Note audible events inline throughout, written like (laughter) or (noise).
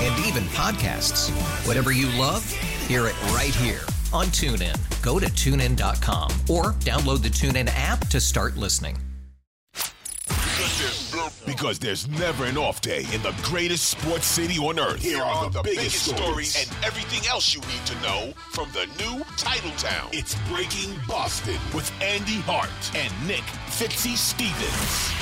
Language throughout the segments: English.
Yes. And even podcasts. Whatever you love, hear it right here on TuneIn. Go to tunein.com or download the TuneIn app to start listening. Because there's never an off day in the greatest sports city on earth. Here are the, biggest, stories and everything else you need to know from the new title town. It's Breaking Boston with Andy Hart and Nick Fitzy Stevens.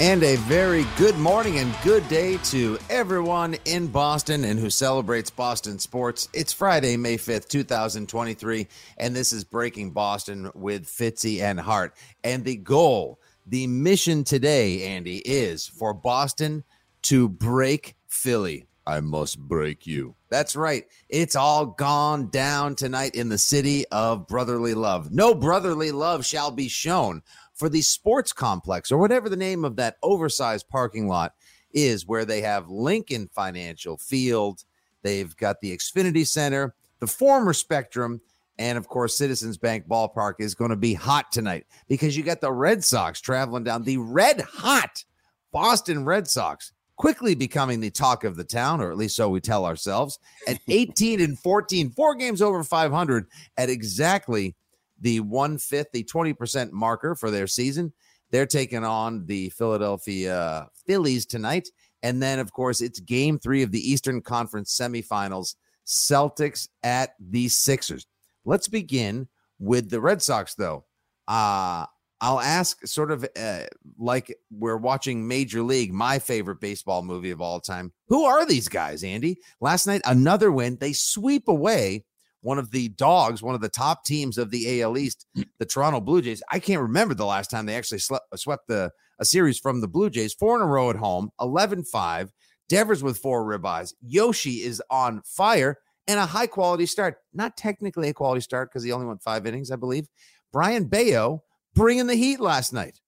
And a very good morning and good day to everyone in Boston and who celebrates Boston sports. It's Friday, May 5th, 2023, and this is Breaking Boston with Fitzy and Hart. And the goal, the mission today, Andy, is for Boston to break Philly. I must break you. That's right. It's all gone down tonight in the city of brotherly love. No brotherly love shall be shown for the sports complex or whatever the name of that oversized parking lot is, where they have Lincoln Financial Field, they've got the Xfinity Center, the former Spectrum, and of course, Citizens Bank Ballpark is going to be hot tonight because you got the Red Sox traveling down. The red hot Boston Red Sox quickly becoming the talk of the town, or at least so we tell ourselves, at (laughs) 18 and 14, four games over 500 at exactly the one fifth, the 20% marker for their season. They're taking on the Philadelphia Phillies tonight. And then, of course, it's game three of the Eastern Conference semifinals Celtics at the Sixers. Let's begin with the Red Sox, though. Uh, I'll ask sort of uh, like we're watching Major League, my favorite baseball movie of all time. Who are these guys, Andy? Last night, another win. They sweep away one of the dogs, one of the top teams of the AL East, the Toronto Blue Jays. I can't remember the last time they actually slept, swept the a series from the Blue Jays. Four in a row at home, 11 5. Devers with four ribbies. Yoshi is on fire and a high quality start. Not technically a quality start because he only went five innings, I believe. Brayan Bello bringing the heat last night.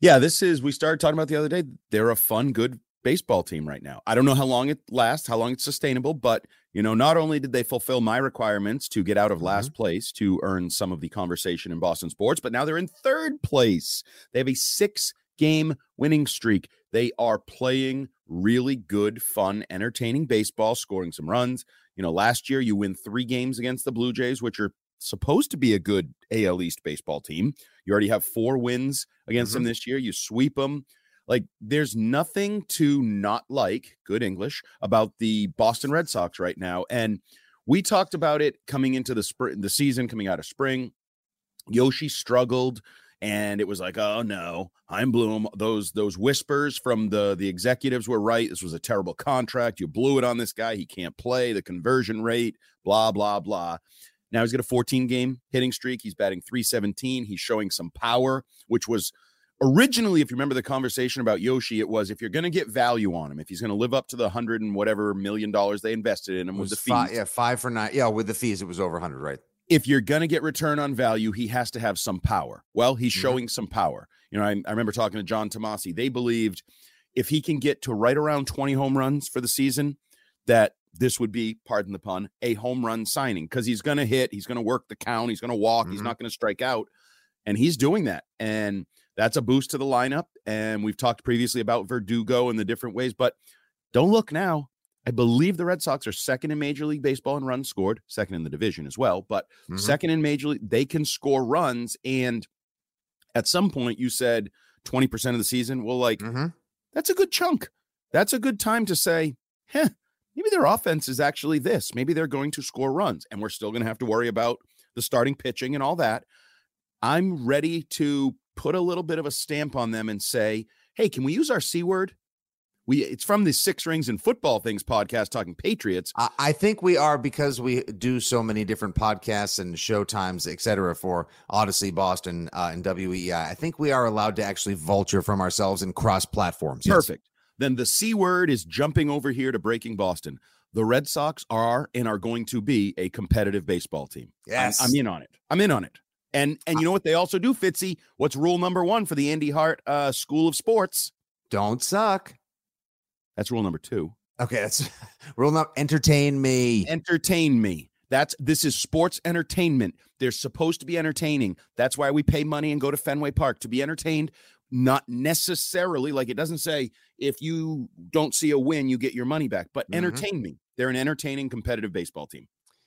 Yeah, this is, we started talking about the other day. They're a fun, good baseball team right now. I don't know how long it lasts, how long it's sustainable, but you know, not only did they fulfill my requirements to get out of last mm-hmm. place to earn some of the conversation in Boston sports, but now they're in third place. They have a six game winning streak. They are playing really good, fun, entertaining baseball, scoring some runs. You know, last year you win three games against the Blue Jays, which are supposed to be a good AL East baseball team. You already have four wins against mm-hmm. them this year. You sweep them. Like, there's nothing to not like, good English, about the Boston Red Sox right now. And we talked about it coming into the spring, the season coming out of spring. Yoshi struggled and it was like, oh no, Chaim Bloom. Those those whispers from the the executives were right. This was a terrible contract. You blew it on this guy. He can't play. The conversion rate, blah blah blah. Now he's got a 14 game hitting streak. He's batting 317. He's showing some power, which was originally, if you remember the conversation about Yoshi, it was if you're going to get value on him, if he's going to live up to the hundred and whatever million dollars they invested in him with the fees, five, yeah, five for nine, yeah, with the fees, it was over hundred, right? If you're going to get return on value, he has to have some power. Well, he's mm-hmm. showing some power. You know, I, I remember talking to John Tomase. They believed if he can get to right around 20 home runs for the season, that this would be, pardon the pun, a home run signing because he's going to hit, he's going to work the count, he's going to walk, mm-hmm. he's not going to strike out. And he's doing that. And that's a boost to the lineup. And we've talked previously about Verdugo and the different ways, but don't look now. I believe the Red Sox are second in Major League Baseball in runs scored, second in the division as well, but mm-hmm. second in Major League. They can score runs. And at some point, you said 20% of the season. Well, like, mm-hmm. that's a good chunk. That's a good time to say, huh, maybe their offense is actually this. Maybe they're going to score runs, and we're still going to have to worry about the starting pitching and all that. I'm ready to put a little bit of a stamp on them and say, hey, can we use our C word? We it's from the Six Rings and Football Things podcast talking Patriots. I, I think we are because we do so many different podcasts and show times, et cetera, for Audacy, Boston, uh, and WEEI. I think we are allowed to actually vulture from ourselves and cross platforms. Yes. Perfect. Then the C word is jumping over here to breaking Boston. The Red Sox are and are going to be a competitive baseball team. Yes. I'm, I'm in on it. I'm in on it. And and you know what they also do, Fitzy? What's rule number one for the Andy Hart uh, School of Sports? Don't suck. That's rule number two. Okay, that's (laughs) rule number. Entertain me. Entertain me. That's this is sports entertainment. They're supposed to be entertaining. That's why we pay money and go to Fenway Park to be entertained. Not necessarily like it doesn't say if you don't see a win, you get your money back, but Mhm. entertain me. They're an entertaining competitive baseball team.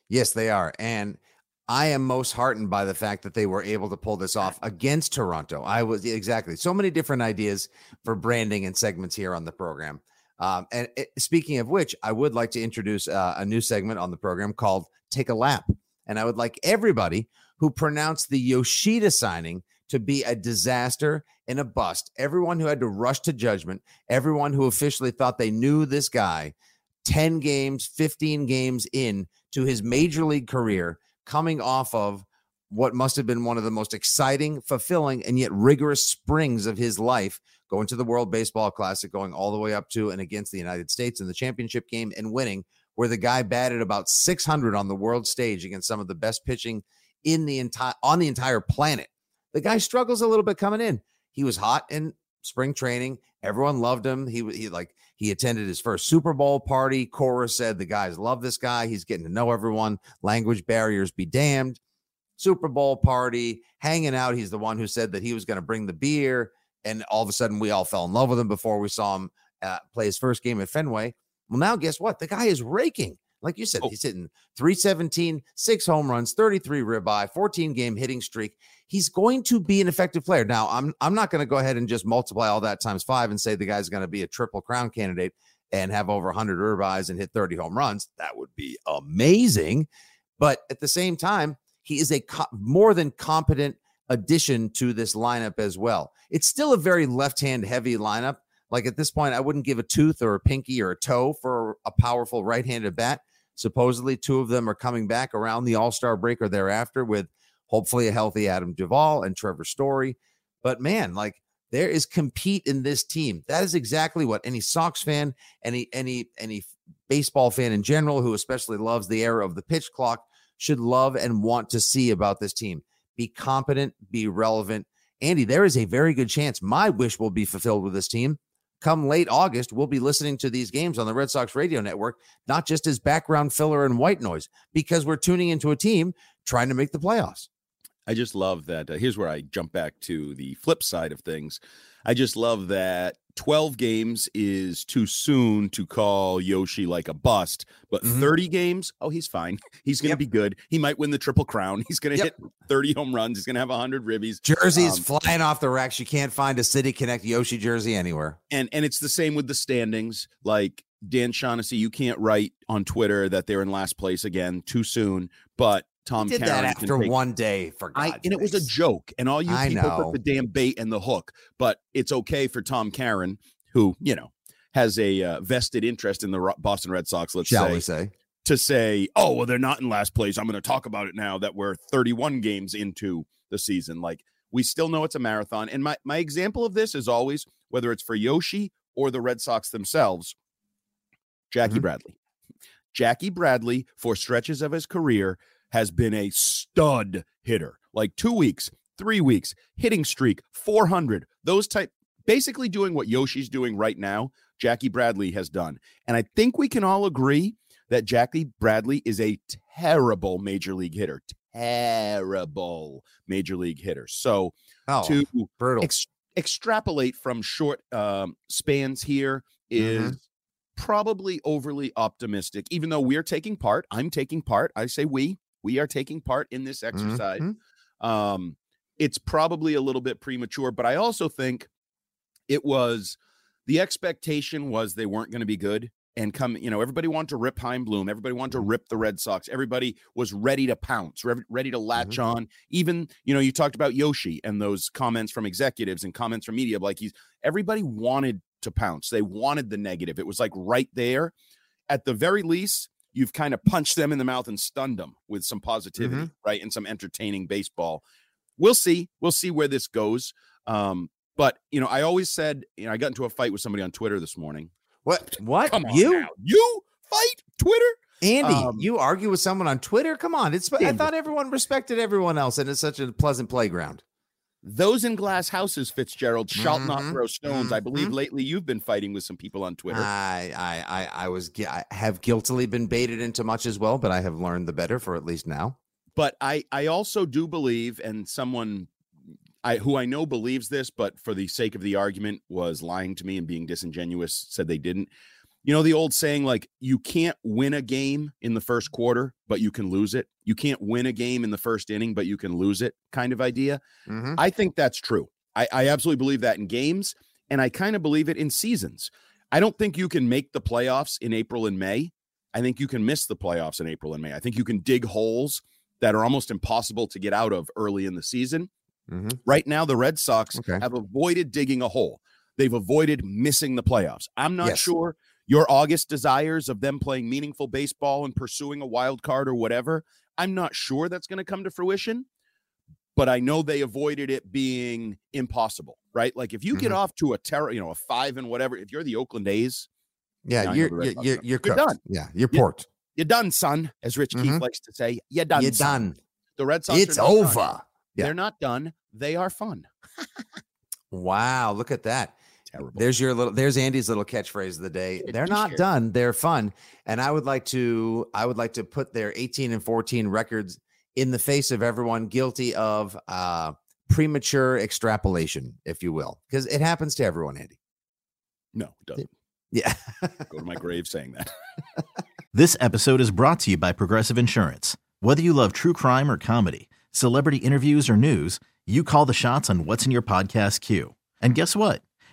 Yes, they are. And I am most heartened by the fact that they were able to pull this off against Toronto. I was exactly so many different ideas for branding and segments here on the program. Um, and it, speaking of which, I would like to introduce uh, a new segment on the program called Take a Lap. And I would like everybody who pronounced the Yoshida signing to be a disaster and a bust, everyone who had to rush to judgment, everyone who officially thought they knew this guy 10 games, 15 games in to his major league career, coming off of what must have been one of the most exciting, fulfilling, and yet rigorous springs of his life, going to the World Baseball Classic, going all the way up to and against the United States in the championship game and winning, where the guy batted about 600 on the world stage against some of the best pitching in the entire on the entire planet. The guy struggles a little bit coming in. He was hot in spring training. Everyone loved him. He he like he attended his first Super Bowl party. Cora said the guys love this guy. He's getting to know everyone. Language barriers be damned. Super Bowl party, hanging out. He's the one who said that he was going to bring the beer, and all of a sudden we all fell in love with him before we saw him uh, play his first game at Fenway. Well, now guess what? The guy is raking. Like you said, Oh. he's hitting 317, six home runs, 33 ribbie, 14 game hitting streak. He's going to be an effective player. Now, I'm I'm not going to go ahead and just multiply all that times five and say the guy's going to be a triple crown candidate and have over 100 ribbies and hit 30 home runs. That would be amazing. But at the same time, he is a co- more than competent addition to this lineup as well. It's still a very left-hand heavy lineup. Like at this point, I wouldn't give a tooth or a pinky or a toe for a powerful right-handed bat. Supposedly, two of them are coming back around the All-Star break or thereafter with hopefully a healthy Adam Duvall and Trevor Story. But man, like there is compete in this team. That is exactly what any Sox fan, any any any baseball fan in general, who especially loves the era of the pitch clock, should love and want to see about this team. Be competent, be relevant. Andy, there is a very good chance my wish will be fulfilled with this team. Come late August, we'll be listening to these games on the Red Sox radio network, not just as background filler and white noise, because we're tuning into a team trying to make the playoffs. I just love that. Uh, here's where I jump back to the flip side of things. I just love that 12 games is too soon to call Yoshi like a bust, but Mhm. 30 games, oh, he's fine. (laughs) He's going to Yep. be good. He might win the triple crown. (laughs) He's going to Yep. hit 30 home runs. He's going to have 100 ribbies. Jerseys Um, flying off the racks. You can't find a City Connect Yoshi jersey anywhere. and and it's the same with the standings. Like Dan Shaughnessy, you can't write on Twitter that they're in last place again too soon, but Tom Did Caron that after one day for I God's and it was a joke, and all you I people know. put the damn bait and the hook. But it's okay for Tom Caron, who you know has a uh, vested interest in the Boston Red Sox. Let's Shall say we say? to say, oh well, they're not in last place. I'm going to talk about it now that we're 31 games into the season. Like we still know it's a marathon. And my my example of this is always whether it's for Yoshi or the Red Sox themselves, Jackie Mhm. Bradley. Jackie Bradley, for stretches of his career, has been a stud hitter. Like two weeks, three weeks, hitting streak, 400, those type, basically doing what Yoshi's doing right now, Jackie Bradley has done. And I think we can all agree that Jackie Bradley is a terrible major league hitter. Terrible major league hitter. So Oh, to brutal. ex- extrapolate from short um, spans here is probably overly optimistic, even though we're taking part. I'm taking part. I say we. We are taking part in this exercise. Mhm. Um, it's probably a little bit premature, but I also think it was the expectation was they weren't going to be good. and come, you know, everybody wanted to rip Chaim Bloom. Everybody wanted to Mm-hmm. rip the Red Sox. Everybody was ready to pounce, rev- ready to latch Mm-hmm. on. Even, you know, you talked about Yoshi and those comments from executives and comments from media. Like he's everybody wanted to pounce. They wanted the negative. It was like right there. At the very least, you've kind of punched them in the mouth and stunned them with some positivity, Mm-hmm. right? And some entertaining baseball. We'll see. We'll see where this goes. Um, but you know, I always said, you know, I got into a fight with somebody on Twitter this morning. What? What? Come on, you? now. you fight Twitter? Andy, Um, you argue with someone on Twitter? Come on. It's I thought everyone respected everyone else and it's such a pleasant playground. Those in glass houses, Fitzgerald, shall not Mhm. throw stones. I believe Mhm. lately you've been fighting with some people on Twitter. I, I, I, I was, I have guiltily been baited into much as well, but I have learned the better for at least now. but I I also do believe, and someone I who I know believes this, but for the sake of the argument, was lying to me and being disingenuous, said they didn't. You know the old saying, like you can't win a game in the first quarter, but you can lose it. You can't win a game in the first inning, but you can lose it, kind of idea. Mhm. I think that's true. I, I absolutely believe that in games, and I kind of believe it in seasons. I don't think you can make the playoffs in April and May. I think you can miss the playoffs in April and May. I think you can dig holes that are almost impossible to get out of early in the season. Mhm. Right now, the Red Sox Okay. have avoided digging a hole. They've avoided missing the playoffs. I'm not Yes. sure your August desires of them playing meaningful baseball and pursuing a wild card or whatever. I'm not sure that's going to come to fruition, but I know they avoided it being impossible, right? Like if you get Mhm. off to a terror, you know, a five and whatever, if you're the Oakland A's, Yeah, Yeah, I know you're, you're, you're, you're, You're done. Yeah, you're Yeah. porked. you're done, son, as Rich Keefe Mhm. likes to say. You're done. You're son. done. The Red Sox It's over. Yeah. They're not done. They are fun. Wow, look at that. Terrible. There's your little there's Andy's little catchphrase of the day. (laughs) They're not done, they're fun. And I would like to I would like to put their 18 and 14 records in the face of everyone guilty of uh premature extrapolation, if you will. Because it happens to everyone, Andy. no, it doesn't. (laughs) Yeah. Go to my grave saying that. (laughs) This episode is brought to you by Progressive Insurance. Whether you love true crime or comedy, celebrity interviews or news, you call the shots on what's in your podcast queue. And guess what?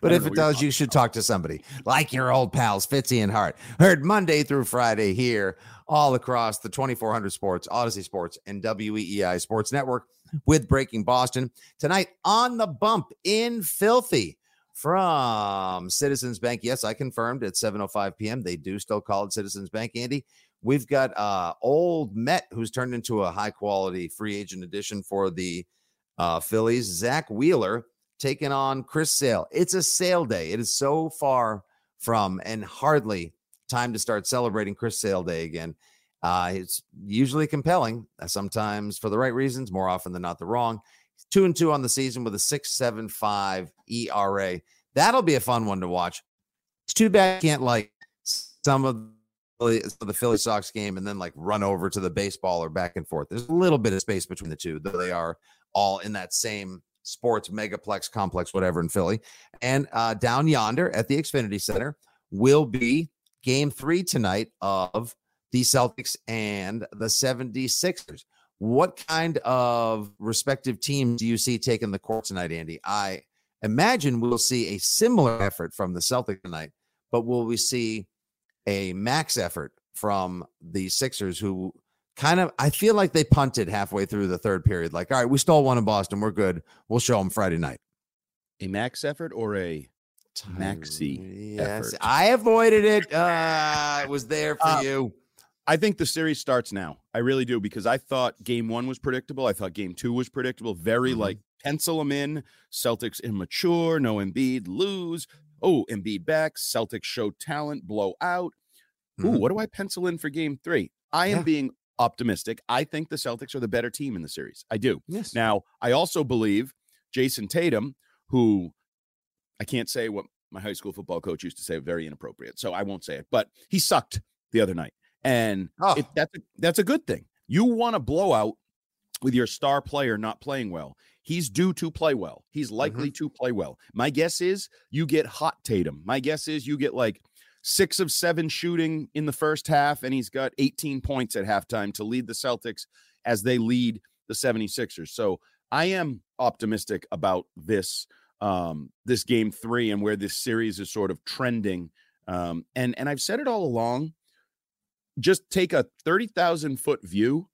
But if it know what you're does, you should talk to somebody like your old pals, Fitzy and Hart. Heard Monday through Friday here, all across the 2400 Sports, Audacy Sports, and WEEI Sports Network with Breaking Boston. Tonight on the bump in Filthy from Citizens Bank. Yes, I confirmed at 7.05 p.m. They do still call it Citizens Bank, Andy. We've got uh, old Met, who's turned into a high quality free agent addition for the uh, Phillies. Zack Wheeler taking on Chris Sale. It's a sale day. It is so far from and hardly time to start celebrating Chris Sale Day again. Uh, it's usually compelling, uh, sometimes for the right reasons, more often than not the wrong. Two and two on the season with a six seven five ERA. That'll be a fun one to watch. It's too bad you can't like some of the Philly Sox game and then like run over to the baseball or back and forth. There's a little bit of space between the two, though they are all in that same sports megaplex complex, whatever in Philly. And uh, down yonder at the Xfinity Center will be game three tonight of the Celtics and the 76ers. What kind of respective teams do you see taking the court tonight, Andy? I imagine we'll see a similar effort from the Celtics tonight, but will we see a max effort from the Sixers who kind of I feel like they punted halfway through the third period. Like, all right, we stole one in Boston. We're good. We'll show them Friday night. A max effort or a Maxey Yes, effort? I avoided it. Uh, it was there for Uh, you. I think the series starts now. I really do because I thought game one was predictable. I thought game two was predictable. Very Mhm. like pencil them in. Celtics immature, no Embiid, lose. Oh, Embiid back. Celtics show talent, blow out. Ooh, Mhm. what do I pencil in for game three? I am Yeah. being optimistic. I think the Celtics are the better team in the series. I do. Yes. Now, I also believe Jayson Tatum, who I can't say what my high school football coach used to say, very inappropriate. So I won't say it, but he sucked the other night. And Oh. it, that's, a, that's a good thing. You want a blowout with your star player not playing well. He's due to play well. He's mm-hmm. likely to play well. My guess is you get hot Tatum. My guess is you get like six of seven shooting in the first half, and he's got 18 points at halftime to lead the Celtics as they lead the 76ers. So I am optimistic about this um this game three and where this series is sort of trending. Um, and and I've said it all along. Just take a 30,000 foot view.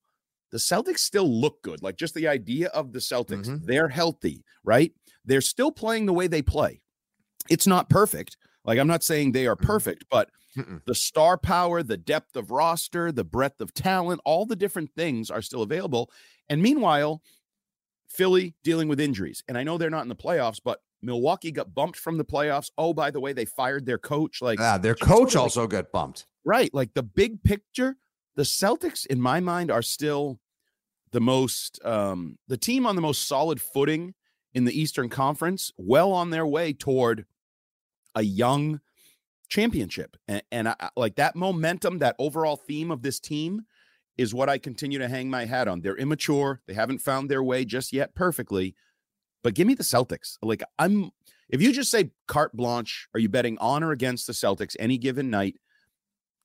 The Celtics still look good. Like just the idea of the Celtics, Mhm. they're healthy, right? They're still playing the way they play. It's not perfect. Like I'm not saying they are Mhm. perfect, but Mm-mm. the star power, the depth of roster, the breadth of talent, all the different things are still available. And meanwhile, Philly dealing with injuries. And I know they're not in the playoffs, but Milwaukee got bumped from the playoffs. Oh, by the way, they fired their coach. Like, Ah, their coach like- also got bumped. right. Like the big picture, the Celtics, in my mind, are still the most, um, the team on the most solid footing in the Eastern Conference, well on their way toward a young championship. And, and I, like that momentum, that overall theme of this team is what I continue to hang my hat on. They're immature. They haven't found their way just yet perfectly. But give me the Celtics. Like I'm if you just say carte blanche, are you betting on or against the Celtics any given night?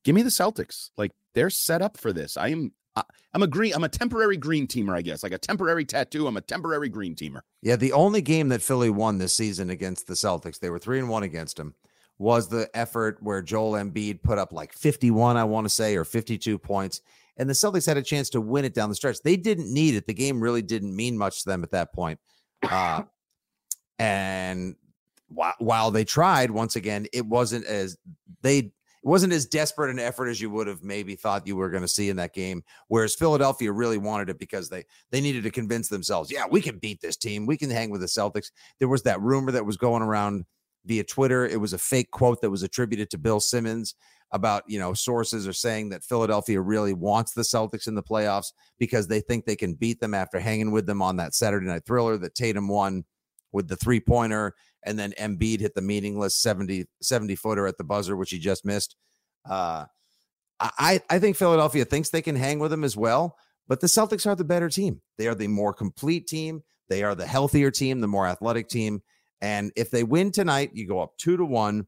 Give me the Celtics. Like they're set up for this. I am I'm a green I'm a temporary green teamer, I guess. Like a temporary tattoo. I'm a temporary green teamer. Yeah, the only game that Philly won this season against the Celtics, they were three and one against them, was the effort where Joel Embiid put up like 51, I want to say, or 52 points. And the Celtics had a chance to win it down the stretch. They didn't need it. The game really didn't mean much to them at that point. Uh, and while, while they tried, once again, it wasn't as they it wasn't as desperate an effort as you would have maybe thought you were going to see in that game. Whereas Philadelphia really wanted it because they they needed to convince themselves, yeah, we can beat this team. We can hang with the Celtics. There was that rumor that was going around via Twitter. It was a fake quote that was attributed to Bill Simmons about, you know, sources are saying that Philadelphia really wants the Celtics in the playoffs because they think they can beat them after hanging with them on that Saturday night thriller that Tatum won with the three pointer and then Embiid hit the meaningless 70 70 footer at the buzzer which he just missed. Uh I I think Philadelphia thinks they can hang with them as well, but the Celtics are the better team. They are the more complete team. They are the healthier team, the more athletic team. And if they win tonight, you go up two to one.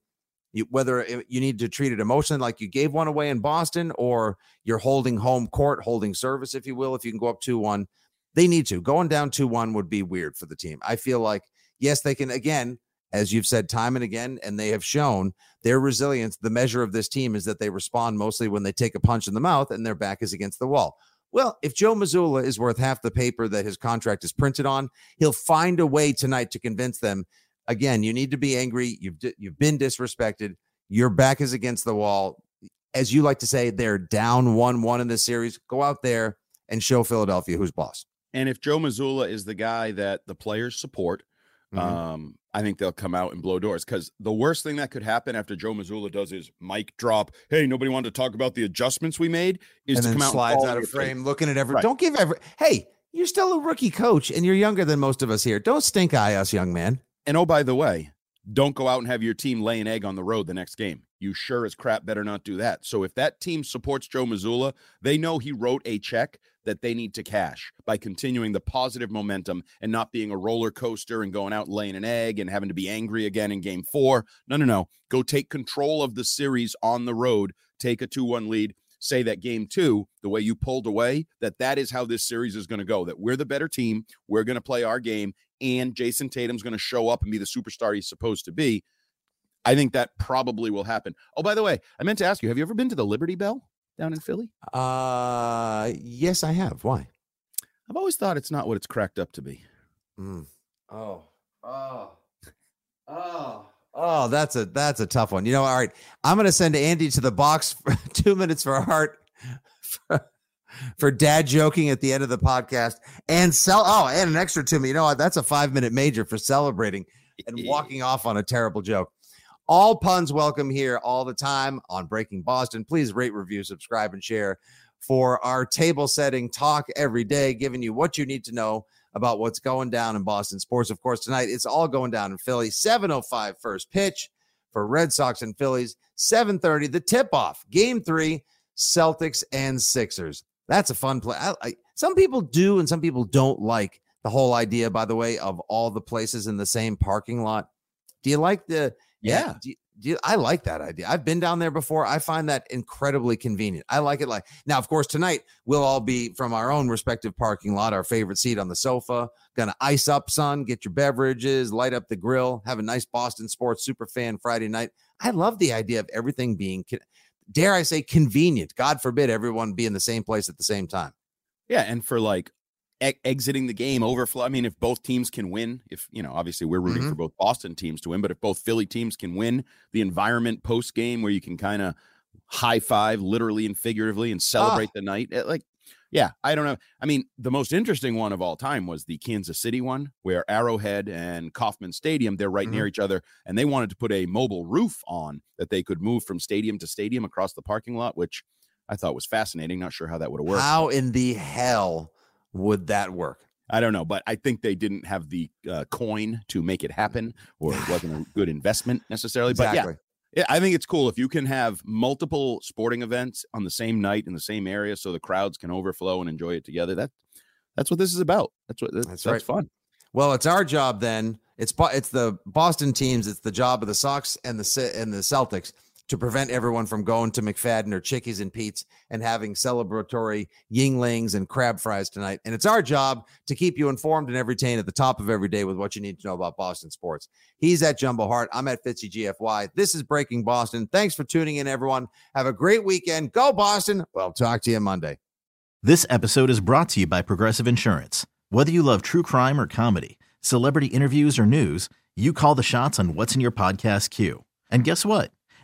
You, whether you need to treat it emotionally like you gave one away in Boston or you're holding home court, holding service, if you will, if you can go up 2 1, they need to. Going down 2 1 would be weird for the team. I feel like, yes, they can, again, as you've said time and again, and they have shown their resilience. The measure of this team is that they respond mostly when they take a punch in the mouth and their back is against the wall. Well, if Joe Mazzulla is worth half the paper that his contract is printed on, he'll find a way tonight to convince them. Again, you need to be angry. You've you've been disrespected. Your back is against the wall. As you like to say, they're down one one in this series. Go out there and show Philadelphia who's boss. And if Joe Mazzulla is the guy that the players support, Mhm. um, I think they'll come out and blow doors. Because the worst thing that could happen after Joe Mazzulla does his mic drop, hey, nobody wanted to talk about the adjustments we made, is and to come out slides out of frame, face. looking at every. Right. Don't give every. Hey, you're still a rookie coach, and you're younger than most of us here. Don't stink eye us, young man. And oh, by the way, don't go out and have your team lay an egg on the road the next game. You sure as crap better not do that. So if that team supports Joe Mazzulla, they know he wrote a check that they need to cash by continuing the positive momentum and not being a roller coaster and going out and laying an egg and having to be angry again in game four. No, no, no. Go take control of the series on the road, take a 2 1 lead. Say that game two, the way you pulled away, that that is how this series is going to go. That we're the better team. We're going to play our game and Jayson Tatum's going to show up and be the superstar he's supposed to be. I think that probably will happen. Oh, by the way, I meant to ask you: Have you ever been to the Liberty Bell down in Philly? Uh, yes, I have. Why? I've always thought it's not what it's cracked up to be. Mm. Oh, oh, oh, oh. That's a that's a tough one. You know, all right. I'm gonna send Andy to the box (laughs) for two minutes for heart (laughs) for dad joking at the end of the podcast and sell. Oh, and an extra to me. You know what? That's a five minute major for celebrating and (laughs) walking off on a terrible joke. All puns welcome here all the time on Breaking Boston. Please rate, review, subscribe, and share for our table setting talk every day, giving you what you need to know about what's going down in Boston sports. Of course, tonight it's all going down in Philly. 705 first pitch for Red Sox and Phillies. 730, the tip off. Game three, Celtics and Sixers. That's a fun play. I, I, some people do and some people don't like the whole idea, by the way, of all the places in the same parking lot. Do you like the yeah? You, do I like that idea. I've been down there before. I find that incredibly convenient. I like it. Like now, of course, tonight we'll all be from our own respective parking lot, our favorite seat on the sofa. Gonna ice up, son. Get your beverages, light up the grill, have a nice Boston sports super fan Friday night. I love the idea of everything being, dare I say, convenient. God forbid everyone be in the same place at the same time. Yeah, and for like e- exiting the game overflow. I mean, if both teams can win, if you know, obviously we're rooting Mhm. for both Boston teams to win, but if both Philly teams can win, the environment post game where you can kind of high five, literally and figuratively, and celebrate the night, it, like. Yeah, I don't know. I mean, the most interesting one of all time was the Kansas City one, where Arrowhead and Kauffman Stadium, they're right near each other, and they wanted to put a mobile roof on that they could move from stadium to stadium across the parking lot, which I thought was fascinating. Not sure how that would have worked. How in the hell would that work? I don't know, but I think they didn't have the uh, coin to make it happen, or it wasn't a good investment necessarily. Exactly. But yeah, yeah, I think it's cool if you can have multiple sporting events on the same night in the same area, so the crowds can overflow and enjoy it together. That that's what this is about. That's what that's, That's that's, right. fun. Well, it's our job then. It's it's the Boston teams. It's the job of the Sox and the and the Celtics to prevent everyone from going to McFadden or Chickies and Pete's and having celebratory Yuenglings and crab fries tonight. And it's our job to keep you informed and entertained at the top of every day with what you need to know about Boston sports. He's at Jumbo Hart. I'm at Fitzy GFY. This is Breaking Boston. Thanks for tuning in, everyone. Have a great weekend. Go Boston. Well, talk to you Monday. This episode is brought to you by Progressive Insurance. Whether you love true crime or comedy, celebrity interviews or news, you call the shots on what's in your podcast queue. And guess what?